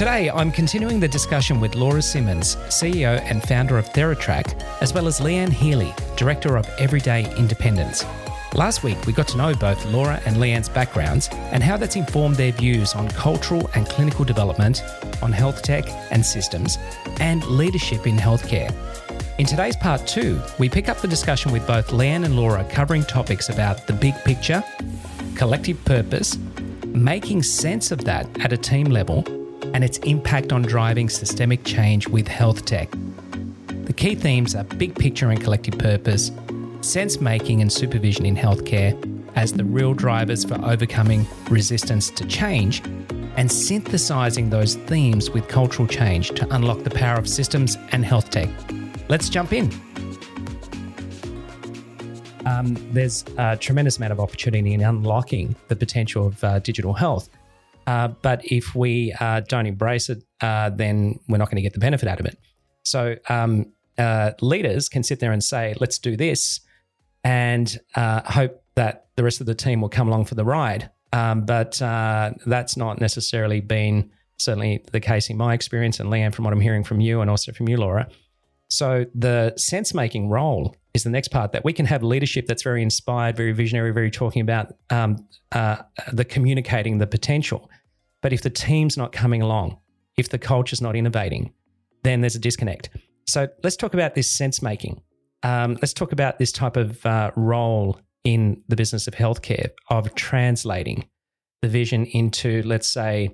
Today, I'm continuing the discussion with Laura Simmons, CEO and founder of TheraTrack, as well as Leanne Healy, Director of Everyday Independence. Last week, we got to know both Laura and Leanne's backgrounds and how that's informed their views on cultural and clinical development, on health tech and systems, and leadership in healthcare. In today's part two, we pick up the discussion with both Leanne and Laura covering topics about the big picture, collective purpose, making sense of that at a team level, and its impact on driving systemic change with health tech. The key themes are big picture and collective purpose, sense making and supervision in healthcare as the real drivers for overcoming resistance to change, and synthesizing those themes with cultural change to unlock the power of systems and health tech. Let's jump in. Um, there's a tremendous amount of opportunity in unlocking the potential of uh, digital health. Uh, but if we uh, don't embrace it, uh, then we're not going to get the benefit out of it. So um, uh, leaders can sit there and say, let's do this, and uh, hope that the rest of the team will come along for the ride. Um, but that's not necessarily been certainly the case in my experience, and Leanne, from what I'm hearing from you, and also from you, Laura. So the sense making role is the next part that we can have leadership that's very inspired, very visionary, very talking about um, uh, the communicating the potential. But if the team's not coming along, if the culture's not innovating, then there's a disconnect. So let's talk about this sense making. Um, let's talk about this type of uh, role in the business of healthcare of translating the vision into, let's say,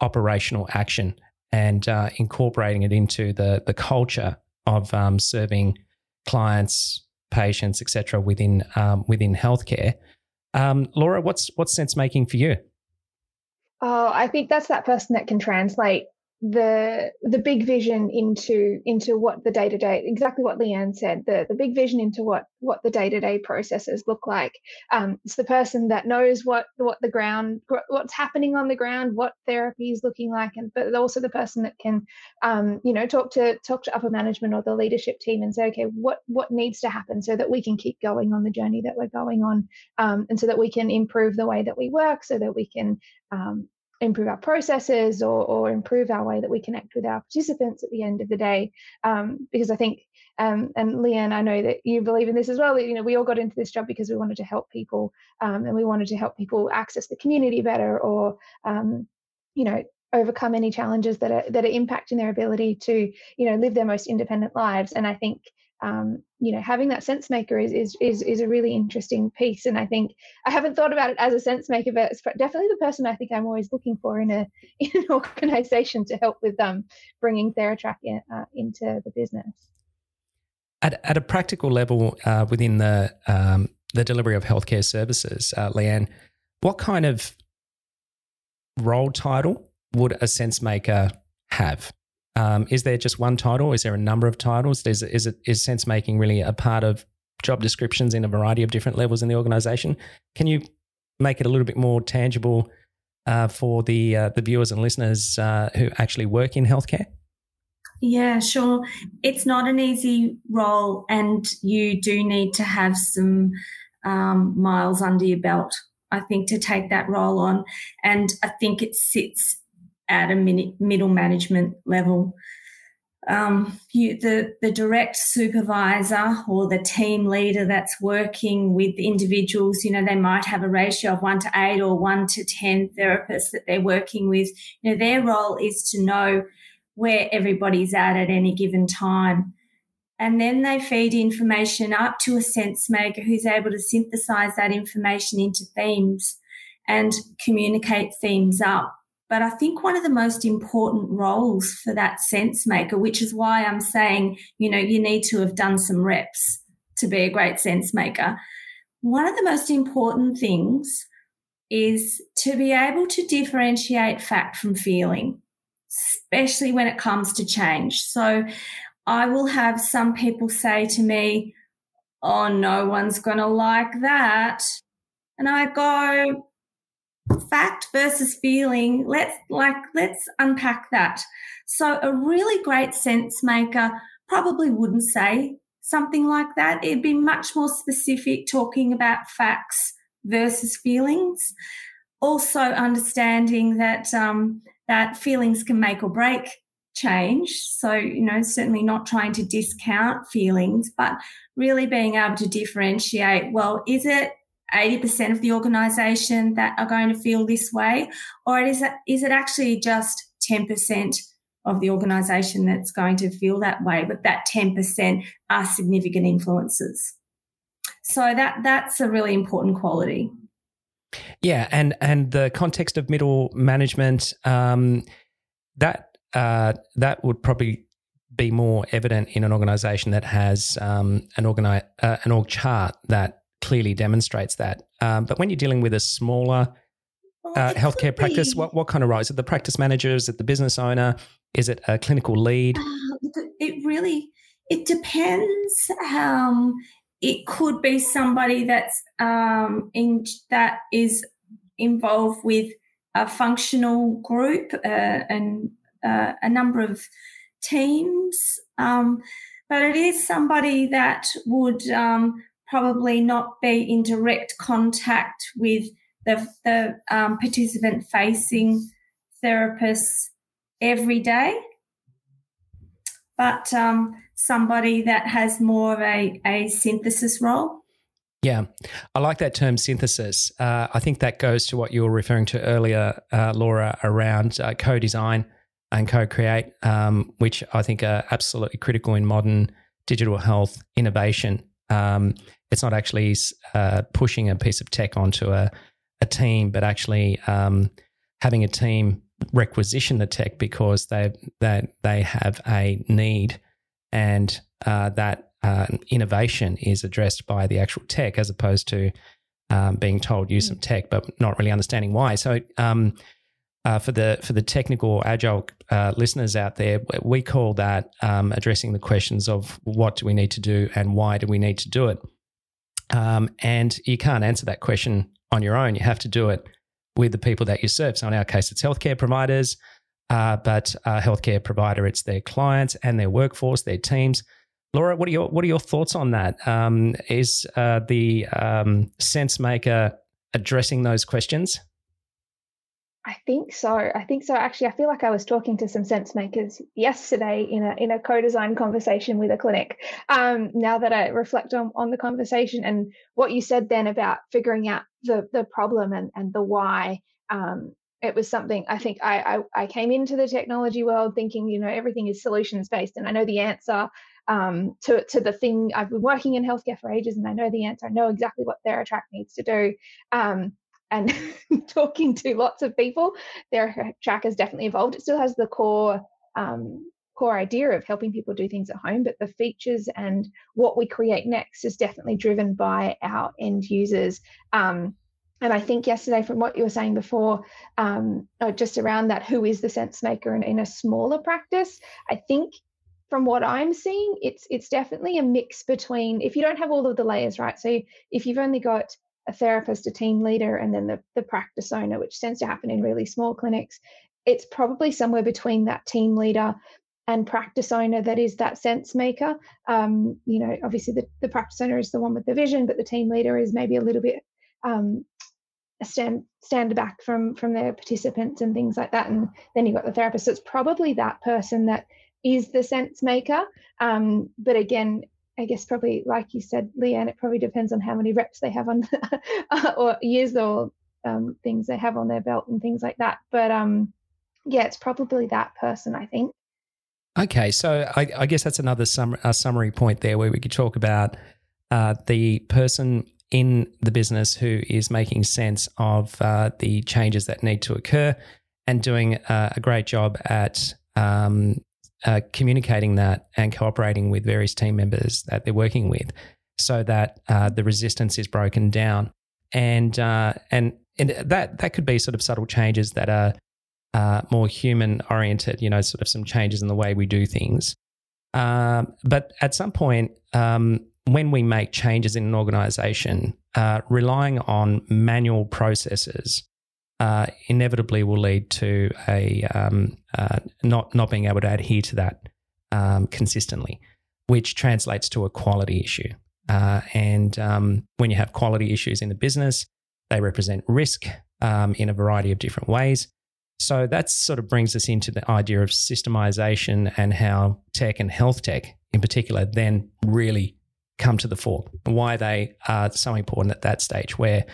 operational action and uh, incorporating it into the the culture of um, serving clients, patients, etc. within um, within healthcare. Um, Laura, what's what's sense making for you? Oh, I think that's that person that can translate the the big vision into into what the day to day exactly what Leanne said the the big vision into what what the day to day processes look like. Um, it's the person that knows what what the ground what's happening on the ground, what therapy is looking like, and but also the person that can um, you know talk to talk to upper management or the leadership team and say okay what what needs to happen so that we can keep going on the journey that we're going on um, and so that we can improve the way that we work so that we can um, improve our processes or, or improve our way that we connect with our participants at the end of the day. Um, because I think, um, and Leanne, I know that you believe in this as well. You know, we all got into this job because we wanted to help people, um, and we wanted to help people access the community better, or um, you know, overcome any challenges that are that are impacting their ability to, you know, live their most independent lives. And I think um, you know having that sense maker is, is is is a really interesting piece and i think i haven't thought about it as a sense maker but it's definitely the person i think i'm always looking for in a in an organization to help with um, bringing theratrack in, uh, into the business. At, at a practical level uh, within the um, the delivery of healthcare services uh, leanne what kind of role title would a sense maker have um, is there just one title? Is there a number of titles? Is, is it is sense making really a part of job descriptions in a variety of different levels in the organization? Can you make it a little bit more tangible uh, for the uh, the viewers and listeners uh, who actually work in healthcare? Yeah, sure. It's not an easy role, and you do need to have some um, miles under your belt, I think, to take that role on. And I think it sits at a middle management level. Um, you, the, the direct supervisor or the team leader that's working with individuals, you know, they might have a ratio of one to eight or one to 10 therapists that they're working with. You know, their role is to know where everybody's at at any given time. And then they feed information up to a sense maker who's able to synthesize that information into themes and communicate themes up. But I think one of the most important roles for that sense maker, which is why I'm saying, you know, you need to have done some reps to be a great sense maker. One of the most important things is to be able to differentiate fact from feeling. especially when it comes to change. So I will have some people say to me, Oh, no one's going to like that. And I go, fact versus feeling let's like let's unpack that. So a really great sense maker probably wouldn't say something like that. It'd be much more specific talking about facts versus feelings. Also understanding that um, that feelings can make or break change. So you know certainly not trying to discount feelings but really being able to differentiate well is it 80% of the organization that are going to feel this way? Or is it, is it actually just 10% of the organization that's going to feel that way? But that 10% are significant influences. So that, that's a really important quality. Yeah. And, and the context of middle management, um, that, uh, that would probably be more evident in an organization that has um, an, organi- uh, an org chart that clearly demonstrates that. Um, but when you're dealing with a smaller uh, healthcare practice, what, what kind of role? Is it the practice manager? Is it the business owner? Is it a clinical lead? Uh, it really, it depends. Um, it could be somebody that's um, in that is involved with a functional group uh, and uh, a number of teams. Um, but it is somebody that would um, probably not be in direct contact with the, the um, participant facing therapists every day, but um, somebody that has more of a, a synthesis role. Yeah, I like that term synthesis. Uh, I think that goes to what you were referring to earlier, uh, Laura, around uh, co design and co create, um, which I think are absolutely critical in modern digital health innovation. Um, it's not actually uh, pushing a piece of tech onto a, a team, but actually um, having a team requisition the tech because they they they have a need, and uh, that uh, innovation is addressed by the actual tech as opposed to um, being told use some mm. tech, but not really understanding why. So. Um, uh, for the for the technical agile uh, listeners out there, we call that um, addressing the questions of what do we need to do and why do we need to do it. Um, and you can't answer that question on your own. You have to do it with the people that you serve. So in our case, it's healthcare providers, uh, but a healthcare provider, it's their clients and their workforce, their teams. Laura, what are your what are your thoughts on that? Um, is uh, the um, sense maker addressing those questions? I think so. I think so. Actually, I feel like I was talking to some sense makers yesterday in a in a co-design conversation with a clinic. Um, now that I reflect on on the conversation and what you said then about figuring out the the problem and and the why, um, it was something I think I, I, I came into the technology world thinking you know everything is solutions based and I know the answer um, to to the thing I've been working in healthcare for ages and I know the answer. I know exactly what TheraTrack needs to do. Um, and talking to lots of people, TheraTrack has definitely evolved. It still has the core um, core idea of helping people do things at home, but the features and what we create next is definitely driven by our end users. Um, and I think yesterday, from what you were saying before, um, just around that, who is the sense maker in, in a smaller practice? I think from what I'm seeing, it's it's definitely a mix between if you don't have all of the layers, right? So if you've only got a therapist, a team leader, and then the, the practice owner, which tends to happen in really small clinics, it's probably somewhere between that team leader and practice owner that is that sense maker. Um, you know, obviously the, the practice owner is the one with the vision, but the team leader is maybe a little bit um, stand stand back from from their participants and things like that. And then you've got the therapist. So it's probably that person that is the sense maker. Um, but again, I guess probably like you said, Leanne, it probably depends on how many reps they have on or years or um, things they have on their belt and things like that. But um, yeah, it's probably that person, I think. Okay, so I, I guess that's another sum, summary point there where we could talk about uh, the person in the business who is making sense of uh, the changes that need to occur and doing uh, a great job at um, uh, communicating that and cooperating with various team members that they're working with so that uh, the resistance is broken down. And, uh, and, and that, that could be sort of subtle changes that are uh, more human oriented, you know, sort of some changes in the way we do things. Um, but at some point, um, when we make changes in an organization, uh, relying on manual processes uh, inevitably will lead to a um, uh, not not being able to adhere to that um, consistently, which translates to a quality issue. Uh, and um, when you have quality issues in the business, they represent risk um, in a variety of different ways. So that sort of brings us into the idea of systemization and how tech and health tech in particular then really come to the fore, why they are so important at that stage where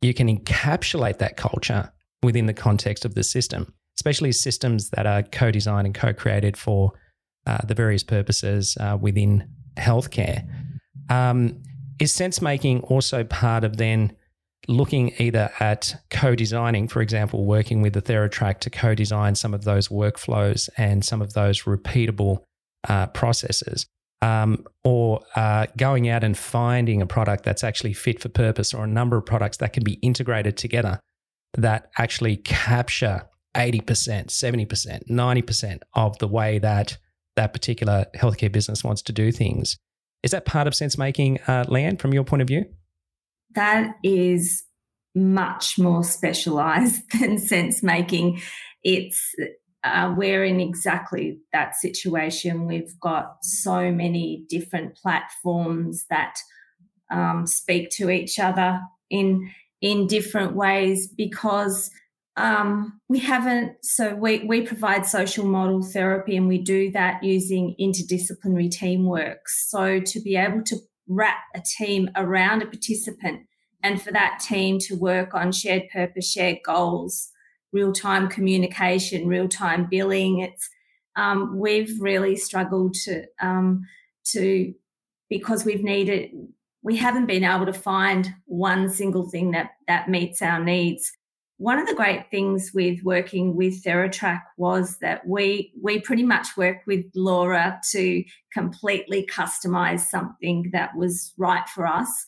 you can encapsulate that culture within the context of the system, especially systems that are co designed and co created for uh, the various purposes uh, within healthcare. Um, is sense making also part of then looking either at co-designing, for example, working with the TheraTrack to co-design some of those workflows and some of those repeatable uh, processes, um, or uh, going out and finding a product that's actually fit for purpose, or a number of products that can be integrated together that actually capture 80%, 70%, 90% of the way that that particular healthcare business wants to do things. Is that part of sense making, uh, Leanne, from your point of view? that is much more specialized than sense making. It's uh, we're in exactly that situation. We've got so many different platforms that um, speak to each other in in different ways because um, we haven't. So we we provide social model therapy, and we do that using interdisciplinary teamwork. So to be able to wrap a team around a participant and for that team to work on shared purpose, shared goals, real time communication, real time billing. It's um, we've really struggled to um, to because we've needed we haven't been able to find one single thing that that meets our needs. One of the great things with working with TheraTrack was that we we pretty much worked with Laura to completely customize something that was right for us.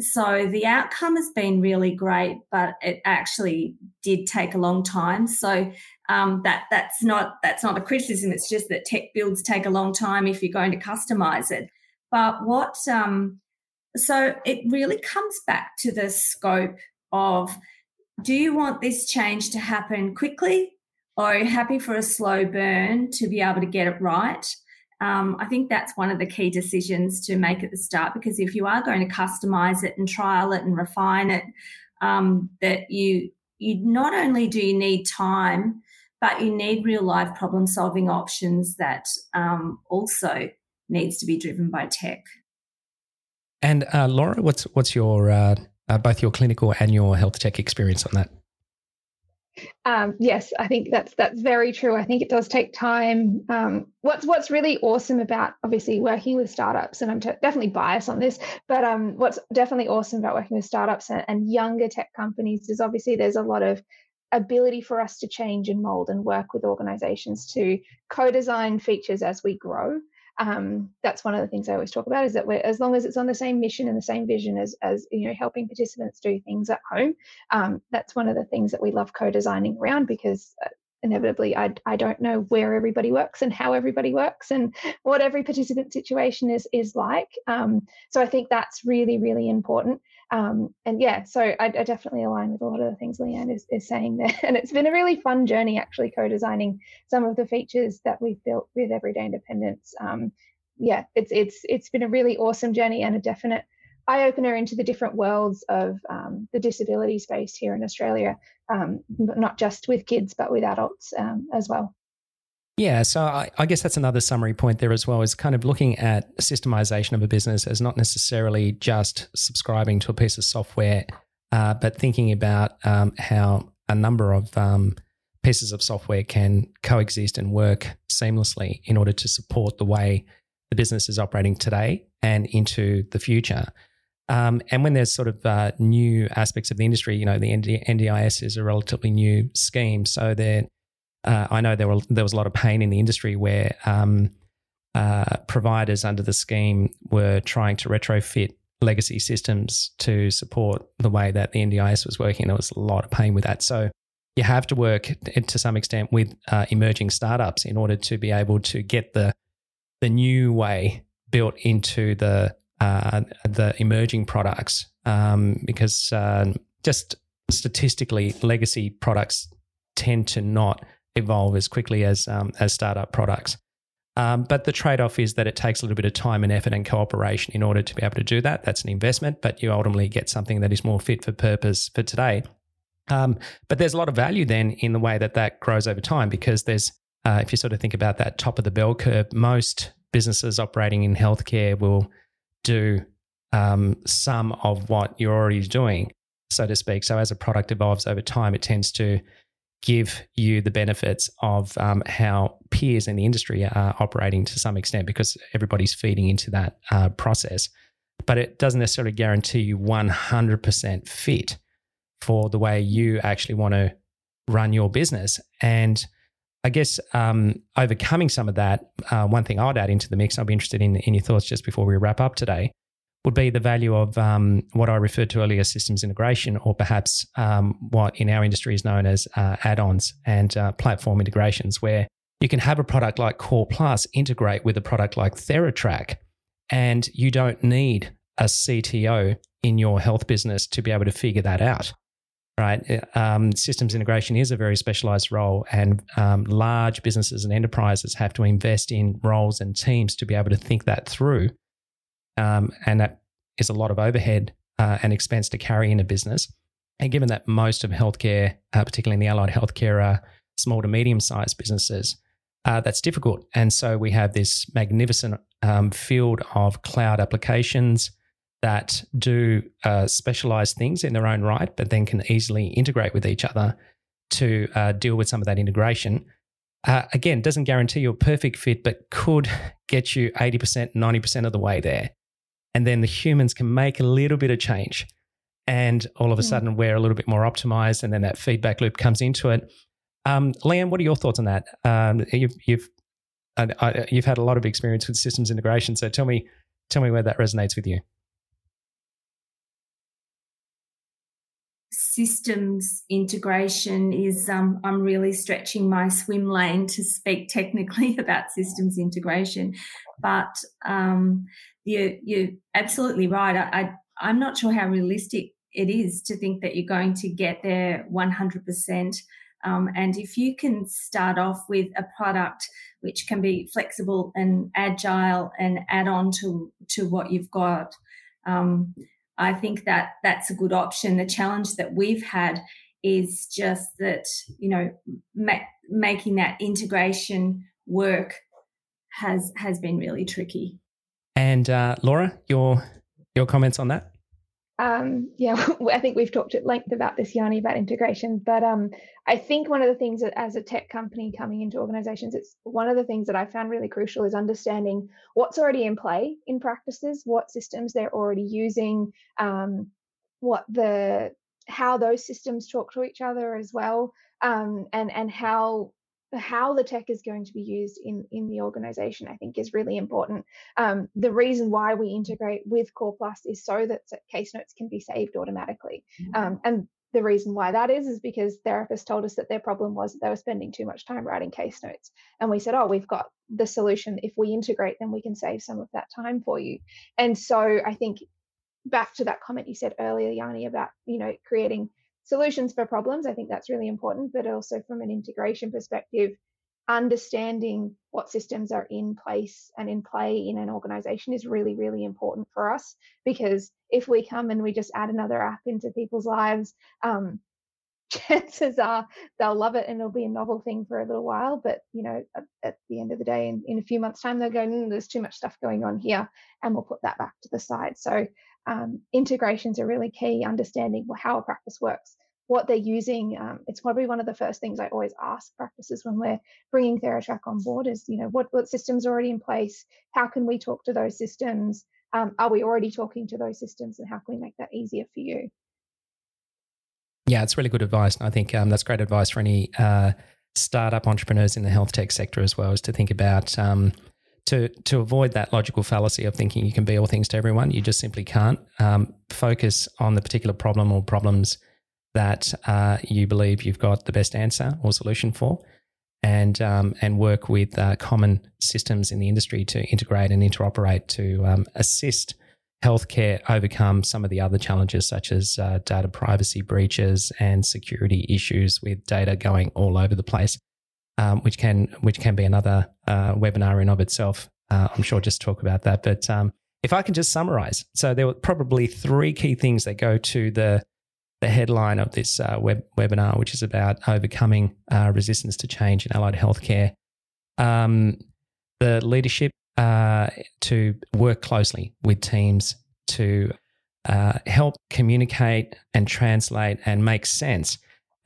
So the outcome has been really great, but it actually did take a long time. So um, that that's not that's not a criticism. It's just that tech builds take a long time if you're going to customize it. But what um, so it really comes back to the scope of do you want this change to happen quickly or are you happy for a slow burn to be able to get it right? Um, I think that's one of the key decisions to make at the start because if you are going to customize it and trial it and refine it, um, that you you not only do you need time, but you need real life problem solving options that um, also needs to be driven by tech. And uh, Laura, what's what's your uh, uh, both your clinical and your health tech experience on that? Um, yes, I think that's that's very true. I think it does take time. Um, what's what's really awesome about obviously working with startups, and I'm t- definitely biased on this, but um, what's definitely awesome about working with startups and, and younger tech companies is obviously there's a lot of ability for us to change and mold and work with organizations to co-design features as we grow um, that's one of the things I always talk about is that we're, as long as it's on the same mission and the same vision as, as you know, helping participants do things at home, um, that's one of the things that we love co-designing around because uh, inevitably I, I don't know where everybody works and how everybody works and what every participant situation is is like. Um, so i think that's really really important um, and yeah so I, I, definitely align with a lot of the things leanne is, is saying there. And it's been a really fun journey actually co-designing some of the features that we've built with everyday independence. Um, yeah it's it's it's been a really awesome journey and a definite eye opener into the different worlds of um, the disability space here in Australia, um, not just with kids, but with adults um, as well. Yeah, so I, I, guess that's another summary point there as well is kind of looking at systemization of a business as not necessarily just subscribing to a piece of software, uh, but thinking about um, how a number of um, pieces of software can coexist and work seamlessly in order to support the way the business is operating today and into the future. Um, and when there's sort of uh, new aspects of the industry, you know, the NDIS is a relatively new scheme. So there, uh, I know there, were, there was a lot of pain in the industry where um, uh, providers under the scheme were trying to retrofit legacy systems to support the way that the NDIS was working. There was a lot of pain with that. So you have to work to some extent with uh, emerging startups in order to be able to get the the new way built into the uh, the emerging products um, because uh, just statistically legacy products tend to not evolve as quickly as um, as startup products. Um, but the trade off is that it takes a little bit of time and effort and cooperation in order to be able to do that. That's an investment, but you ultimately get something that is more fit for purpose for today. Um, but there's a lot of value then in the way that that grows over time because there's, uh, if you sort of think about that top of the bell curve, most businesses operating in healthcare will do um, some of what you're already doing, so to speak. So as a product evolves over time, it tends to give you the benefits of um, how peers in the industry are operating to some extent because everybody's feeding into that uh, process. But it doesn't necessarily guarantee you 100% fit for the way you actually want to run your business. And I guess um, overcoming some of that, uh, one thing I'd add into the mix, I'd be interested in, in your thoughts just before we wrap up today, would be the value of um, what I referred to earlier systems integration, or perhaps um, what in our industry is known as uh, add ons and uh, platform integrations, where you can have a product like Core Plus integrate with a product like TheraTrack, and you don't need a CTO in your health business to be able to figure that out. Right, um, systems integration is a very specialized role, and um, large businesses and enterprises have to invest in roles and teams to be able to think that through um, and that is a lot of overhead uh, and expense to carry in a business. And given that most of healthcare, uh, particularly in the allied healthcare, are small to medium sized businesses, uh, that's difficult. And so we have this magnificent um, field of cloud applications that do uh, specialized things in their own right, but then can easily integrate with each other to uh, deal with some of that integration. Uh, again, doesn't guarantee you a perfect fit, but could get you 80%, 90% of the way there and then the humans can make a little bit of change. And all of a hmm. sudden we're a little bit more optimized and then that feedback loop comes into it. Um, Leanne, what are your thoughts on that? Um, you've you've uh, you've had a lot of experience with systems integration so tell me tell me where that resonates with you. Systems integration is um, I'm really stretching my swim lane to speak technically about systems integration, but um, you, you're absolutely right. I, I, I'm not sure how realistic it is to think that you're going to get there 100%. Um, and if you can start off with a product which can be flexible and agile and add on to, to what you've got, um, I think that that's a good option. The challenge that we've had is just that, you know, ma- making that integration work has has been really tricky. And uh, Laura, your your comments on that? Um, yeah, I think we've talked at length about this, Yanni, about integration. But um, I think one of the things that, as a tech company coming into organizations, it's one of the things that I found really crucial is understanding what's already in play in practices, what systems they're already using, um, what the how those systems talk to each other as well, um, and and how how the tech is going to be used in in the organization i think is really important. Um, the reason why we integrate with core plus is so that case notes can be saved automatically. Mm-hmm. um, and the reason why that is is because therapists told us that their problem was that they were spending too much time writing case notes. And we said oh we've got the solution. If we integrate then we can save some of that time for you. And so i think back to that comment you said earlier yanni about you know creating solutions for problems. I think that's really important, but also from an integration perspective, understanding what systems are in place and in play in an organization is really, really important for us because if we come and we just add another app into people's lives, um, chances are they'll love it and it'll be a novel thing for a little while. But you know, at, at the end of the day, in, in a few months' time, they'll go, mm, "There's too much stuff going on here," and we'll put that back to the side. So um, integrations are really key. Understanding how a practice works, what they're using. Um, it's probably one of the first things I always ask practices when we're bringing TheraTrack on board is, you know, what, what systems are already in place? How can we talk to those systems? Um, are we already talking to those systems and how can we make that easier for you? Yeah, it's really good advice. And I think um, that's great advice for any uh, startup entrepreneurs in the health tech sector as well, is to think about um, to to avoid that logical fallacy of thinking you can be all things to everyone. You just simply can't. Um, focus on the particular problem or problems that uh, you believe you've got the best answer or solution for, and um, and work with uh, common systems in the industry to integrate and interoperate to um, assist healthcare overcome some of the other challenges such as uh, data privacy breaches and security issues with data going all over the place, um, which can which can be another uh, webinar in of itself. Uh, I'm sure just talk about that, but um, if I can just summarize, so there were probably three key things that go to the the headline of this uh, web, webinar, which is about overcoming uh, resistance to change in allied healthcare. Um, the leadership uh, to work closely with teams to uh, help communicate and translate and make sense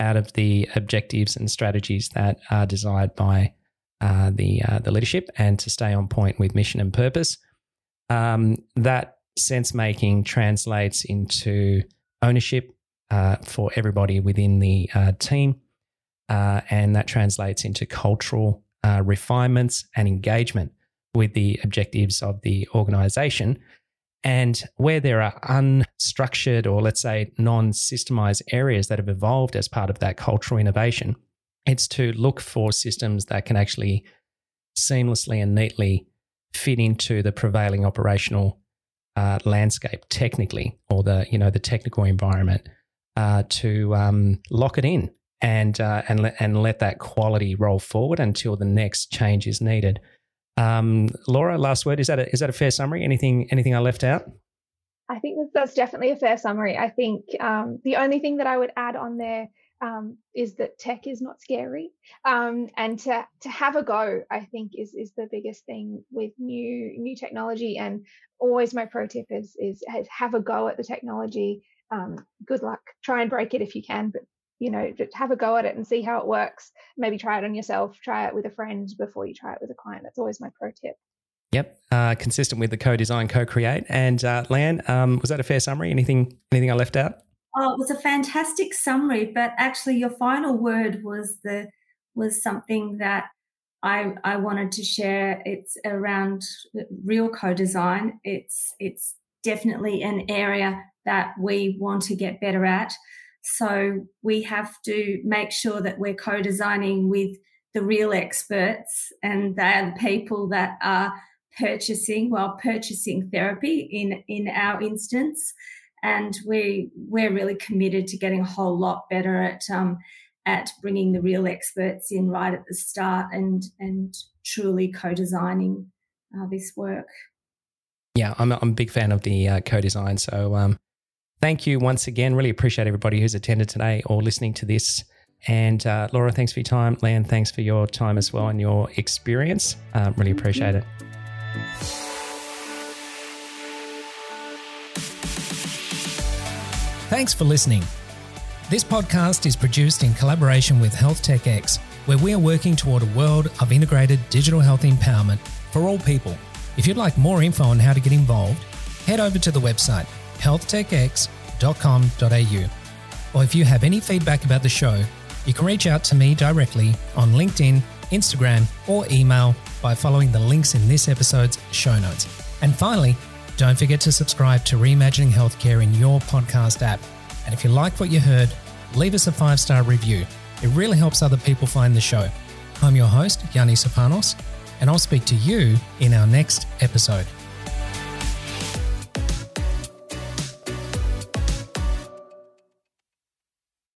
out of the objectives and strategies that are desired by uh, the uh, the leadership, and to stay on point with mission and purpose. Um, that sense making translates into ownership uh, for everybody within the uh, team. Uh, and that translates into cultural uh, refinements and engagement with the objectives of the organization. And where there are unstructured or let's say non systemized areas that have evolved as part of that cultural innovation, it's to look for systems that can actually seamlessly and neatly fit into the prevailing operational uh, landscape technically or the you know the technical environment uh, to um, lock it in and uh, and and let that quality roll forward until the next change is needed. Um, Laura, last word is that a, is that a fair summary? Anything anything I left out? I think that's definitely a fair summary. I think um, the only thing that I would add on there um, is that tech is not scary, um, and to to have a go, I think is is the biggest thing with new new technology. And always my pro tip is is have a go at the technology um, good luck. Try and break it if you can, but you know, just have a go at it and see how it works. Maybe try it on yourself. Try it with a friend before you try it with a client. That's always my pro tip. Yep, uh, consistent with the co-design, co-create. And uh, Leanne, um, was that a fair summary? Anything, anything I left out? Oh, it was a fantastic summary. But actually, your final word was the was something that I I wanted to share. It's around real co-design. It's it's definitely an area that we want to get better at. So we have to make sure that we're co designing with the real experts, and they are the people that are purchasing, well, purchasing therapy in, in our instance. And we, we're really committed to getting a whole lot better at, um, at bringing the real experts in right at the start and, and truly co designing uh, this work. Yeah, I'm, I'm a big fan of the uh, co design. So, um, thank you once again. Really appreciate everybody who's attended today or listening to this. And uh, Laura, thanks for your time. Leanne, thanks for your time as well and your experience. Uh, really appreciate it. Thanks for listening. This podcast is produced in collaboration with Health Tech X, where we are working toward a world of integrated digital health empowerment for all people. If you'd like more info on how to get involved, head over to the website healthtechx.com.au. Or if you have any feedback about the show, you can reach out to me directly on LinkedIn, Instagram, or email by following the links in this episode's show notes. And finally, don't forget to subscribe to Reimagining Healthcare in your podcast app. And if you like what you heard, leave us a five star review. It really helps other people find the show. I'm your host, Yanni Sopanos, and I'll speak to you in our next episode.